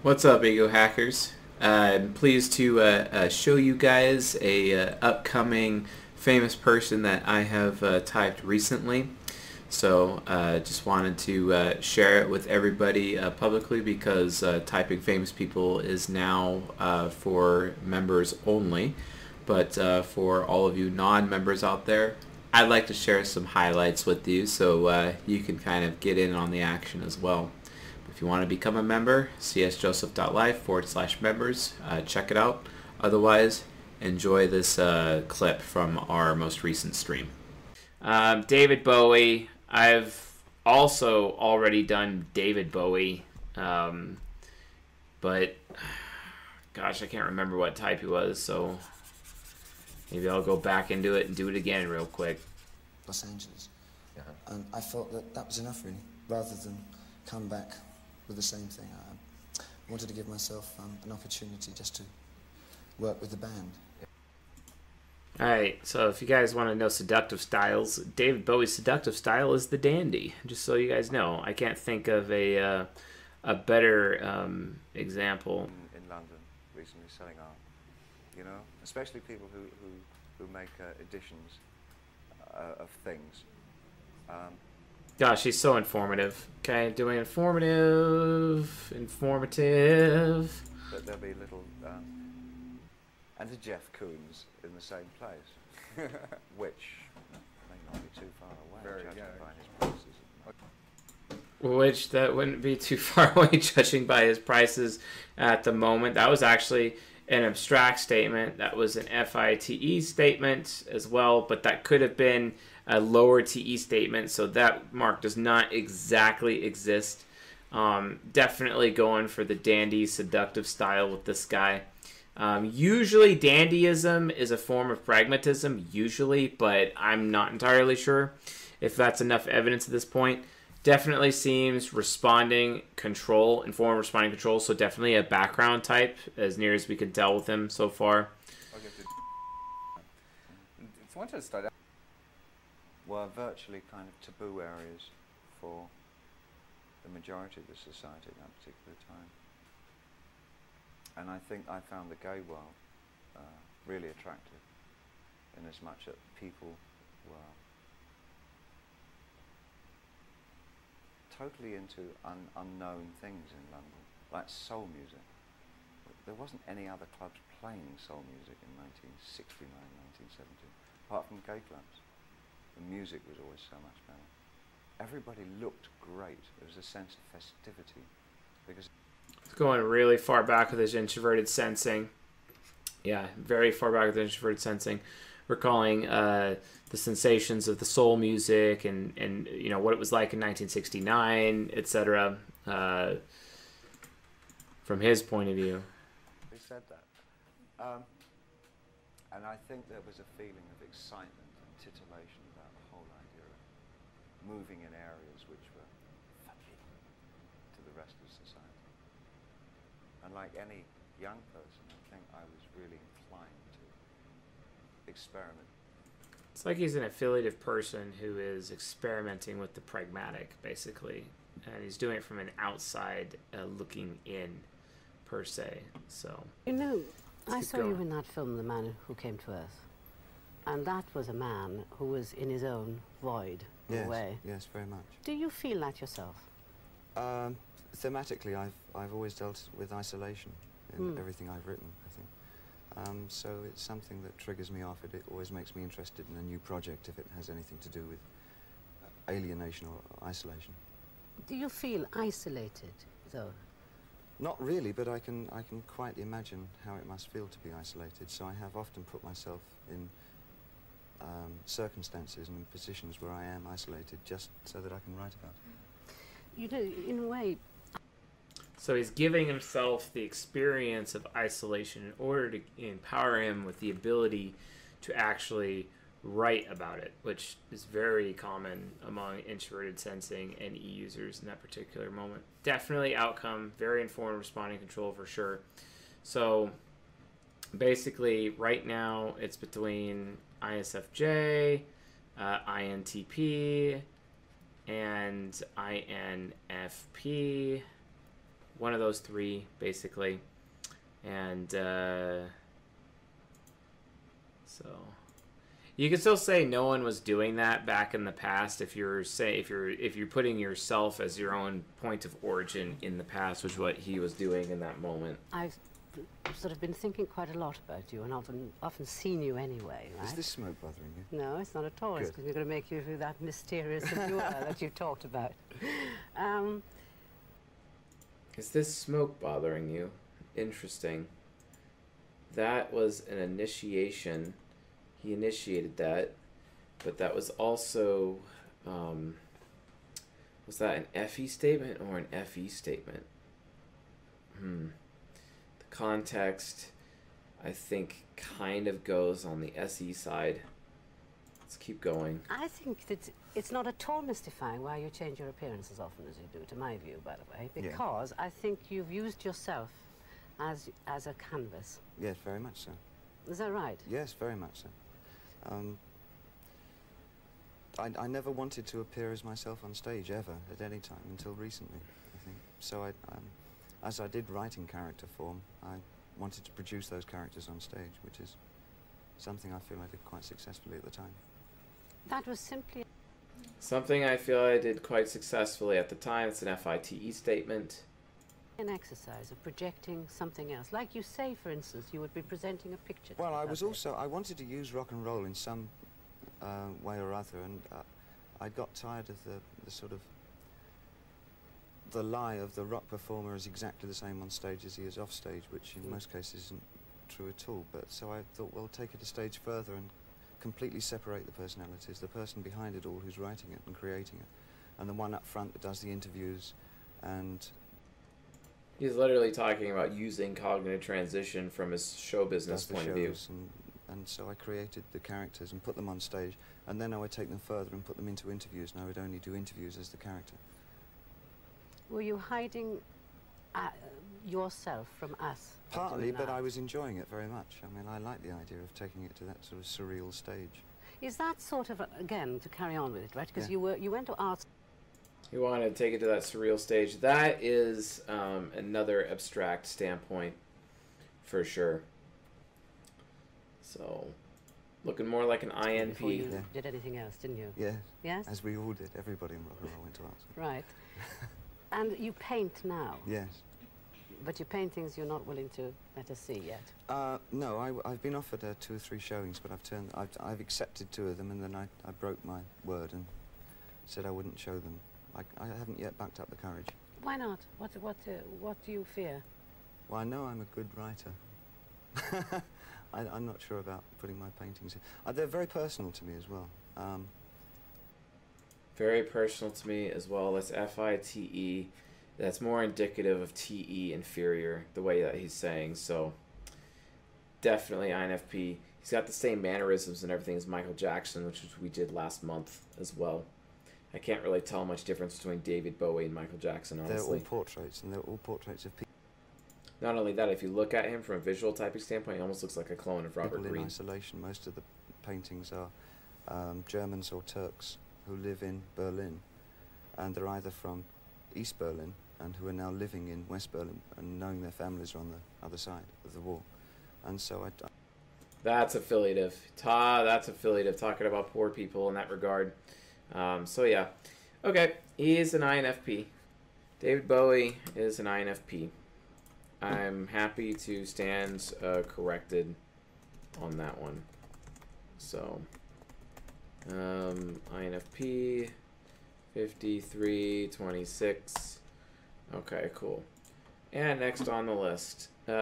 What's up, Ego Hackers? Uh, I'm pleased to uh, uh, show you guys a uh, upcoming famous person that I have uh, typed recently. So uh, just wanted to share it with everybody publicly because typing famous people is now for members only. But for all of you non-members out there, I'd like to share some highlights with you so you can kind of get in on the action as well. If you want to become a member, csjoseph.life forward slash members. Uh, check it out. Otherwise, enjoy this uh, clip from our most recent stream. Um, David Bowie. I've also already done David Bowie, um, but gosh, I can't remember what type he was, so maybe I'll go back into it and do it again real quick. Los Angeles. And I felt that that was enough, really, rather than come back with the same thing. I wanted to give myself um, an opportunity just to work with the band. All right, so if you guys want to know seductive styles, David Bowie's seductive style is the dandy. Just so you guys know, I can't think of a uh, a better um, example. in, in London recently selling art. You know, especially people who who, who make uh, editions uh, of things. Um, Gosh, she's so informative. Okay, doing informative, informative. but there'll be little. Um, and to Jeff Koons in the same place, which may not be too far away, Very, judging yeah. by his prices. Which that wouldn't be too far away, judging by his prices at the moment. That was actually an abstract statement. That was an FITE statement as well, but that could have been a lower TE statement. So that mark does not exactly exist. Um, definitely going for the dandy, seductive style with this guy. Um, usually, dandyism is a form of pragmatism, usually, but I'm not entirely sure if that's enough evidence at this point. Definitely seems responding control, informed responding control, so definitely a background type, as near as we can tell with him so far. Okay, start out, Were virtually kind of taboo areas for the majority of the society at that particular time. And I think I found the gay world uh, really attractive, in as much that people were totally into un- unknown things in London, like soul music. There wasn't any other clubs playing soul music in 1969, 1970, apart from gay clubs. The music was always so much better. Everybody looked great. There was a sense of festivity because It's going really far back with his introverted sensing. Yeah, very far back with introverted sensing. Recalling uh, the sensations of the soul music and, and you know what it was like in 1969, etc. Uh, from his point of view. Who said that? Um, and I think there was a feeling of excitement and titillation about the whole idea of moving in areas which were forbidden to the rest of society. And like any young person, I think I was really inclined to experiment. It's like he's an affiliative person who is experimenting with the pragmatic, basically, and he's doing it from an outside uh, looking in, per se. So You know, I keep saw you in that film, The Man Who Came to Earth. And that was a man who was in his own void, in yes, way. yes, very much. Do you feel that yourself? Um, thematically, I've, I've always dealt with isolation in Hmm. everything I've written, I think. Um, so it's something that triggers me off. It, it always makes me interested in a new project if it has anything to do with alienation or isolation. Do you feel isolated, though? Not really, but I can, I can quite imagine how it must feel to be isolated. So I have often put myself in circumstances and positions where I am isolated just so that I can write about it. You know, in a way, So he's giving himself the experience of isolation in order to empower him with the ability to actually write about it, which is very common among introverted sensing and E users in that particular moment. Definitely outcome, very informed responding control for sure. So basically, right now it's between ISFJ, uh, INTP, and INFP one of those three, basically. And uh, so you can still say no one was doing that back in the past if you're say if you're if you're putting yourself as your own point of origin in the past, which is what he was doing in that moment. I've sort of been thinking quite a lot about you and often often seen you anyway, right? Is this smoke bothering you? No, it's not at all. It's because we're going to make you that mysterious that you are that you talked about. Um, Is this smoke bothering you? Interesting. That was an initiation. He initiated that, but that was also. Um, was that an FE statement or an FE statement? Hmm. The context, I think, kind of goes on the SE side. Let's keep going. I think that it's not at all mystifying why you change your appearance as often as you do, to my view, by the way, Yeah. because I think you've used yourself as, as a canvas. Yes, very much so. Is that right? Yes, very much so. Um, I, I never wanted to appear as myself on stage ever at any time until recently, I think. So I, um, as I did write in character form, I wanted to produce those characters on stage, which is something I feel I did quite successfully at the time. That was simply Something I feel I did quite successfully at the time. It's an FITE E statement. an exercise of projecting something else. Like you say, for instance, you would be presenting a picture. Well, I was public. also, I wanted to use rock and roll in some uh, way or other, and uh, I got tired of the, the sort of the lie of the rock performer is exactly the same on stage as he is off stage, which in Mm. most cases isn't true at all. But so I thought, well, take it a stage further and completely separate the personalities, the person behind it all who's writing it and creating it, and the one up front that does the interviews and He's literally talking about using cognitive transition from his show business point of view. and, and so I created the characters and put them on stage and then I would take them further and put them into interviews and I would only do interviews as the character. Were you hiding uh, yourself from us? Partly, but? I was enjoying it very much. I mean, I like the idea of taking it to that sort of surreal stage. Is that sort of, again, to carry on with it, right? Because Yeah. you, were, you went to art You want to take it to that surreal stage. That is um, another abstract standpoint, for sure. So, looking more like an INP. before you INP. Yeah. did anything else, didn't you? Yeah, Yes? as we all did. Everybody in rock and roll went to art school. Right. and you paint now, Yes. but you paint things you're not willing to let us see yet. Uh, no, I, have been offered uh, two or three showings, but I've turned. I've, I've accepted two of them, and then I, I broke my word and said I wouldn't show them. I, I haven't yet backed up the courage. Why not? What, what, uh, what do you fear? Well, I know I'm a good writer. I, I'm not sure about putting my paintings in. Uh, they're very personal to me as well. Um, Very personal to me as well. That's F I T E. That's more indicative of T E inferior, the way that he's saying. So, definitely INFP. He's got the same mannerisms and everything as Michael Jackson, which we did last month as well. I can't really tell much difference between David Bowie and Michael Jackson, honestly. they're all portraits, and they're all portraits of pe- Not only that, if you look at him from a visual typing standpoint, he almost looks like a clone of Robert people in isolation. Most of the paintings are um, Germans or Turks who live in Berlin, and they're either from East Berlin and who are now living in West Berlin and knowing their families are on the other side of the wall. And so I, I That's affiliative. Ta, that's affiliative. Talking about poor people in that regard. Um, so yeah, okay. He is an INFP. David Bowie is an INFP. I'm happy to stand uh, corrected on that one. So, um, INFP, 53, 26. Okay, cool. And next on the list,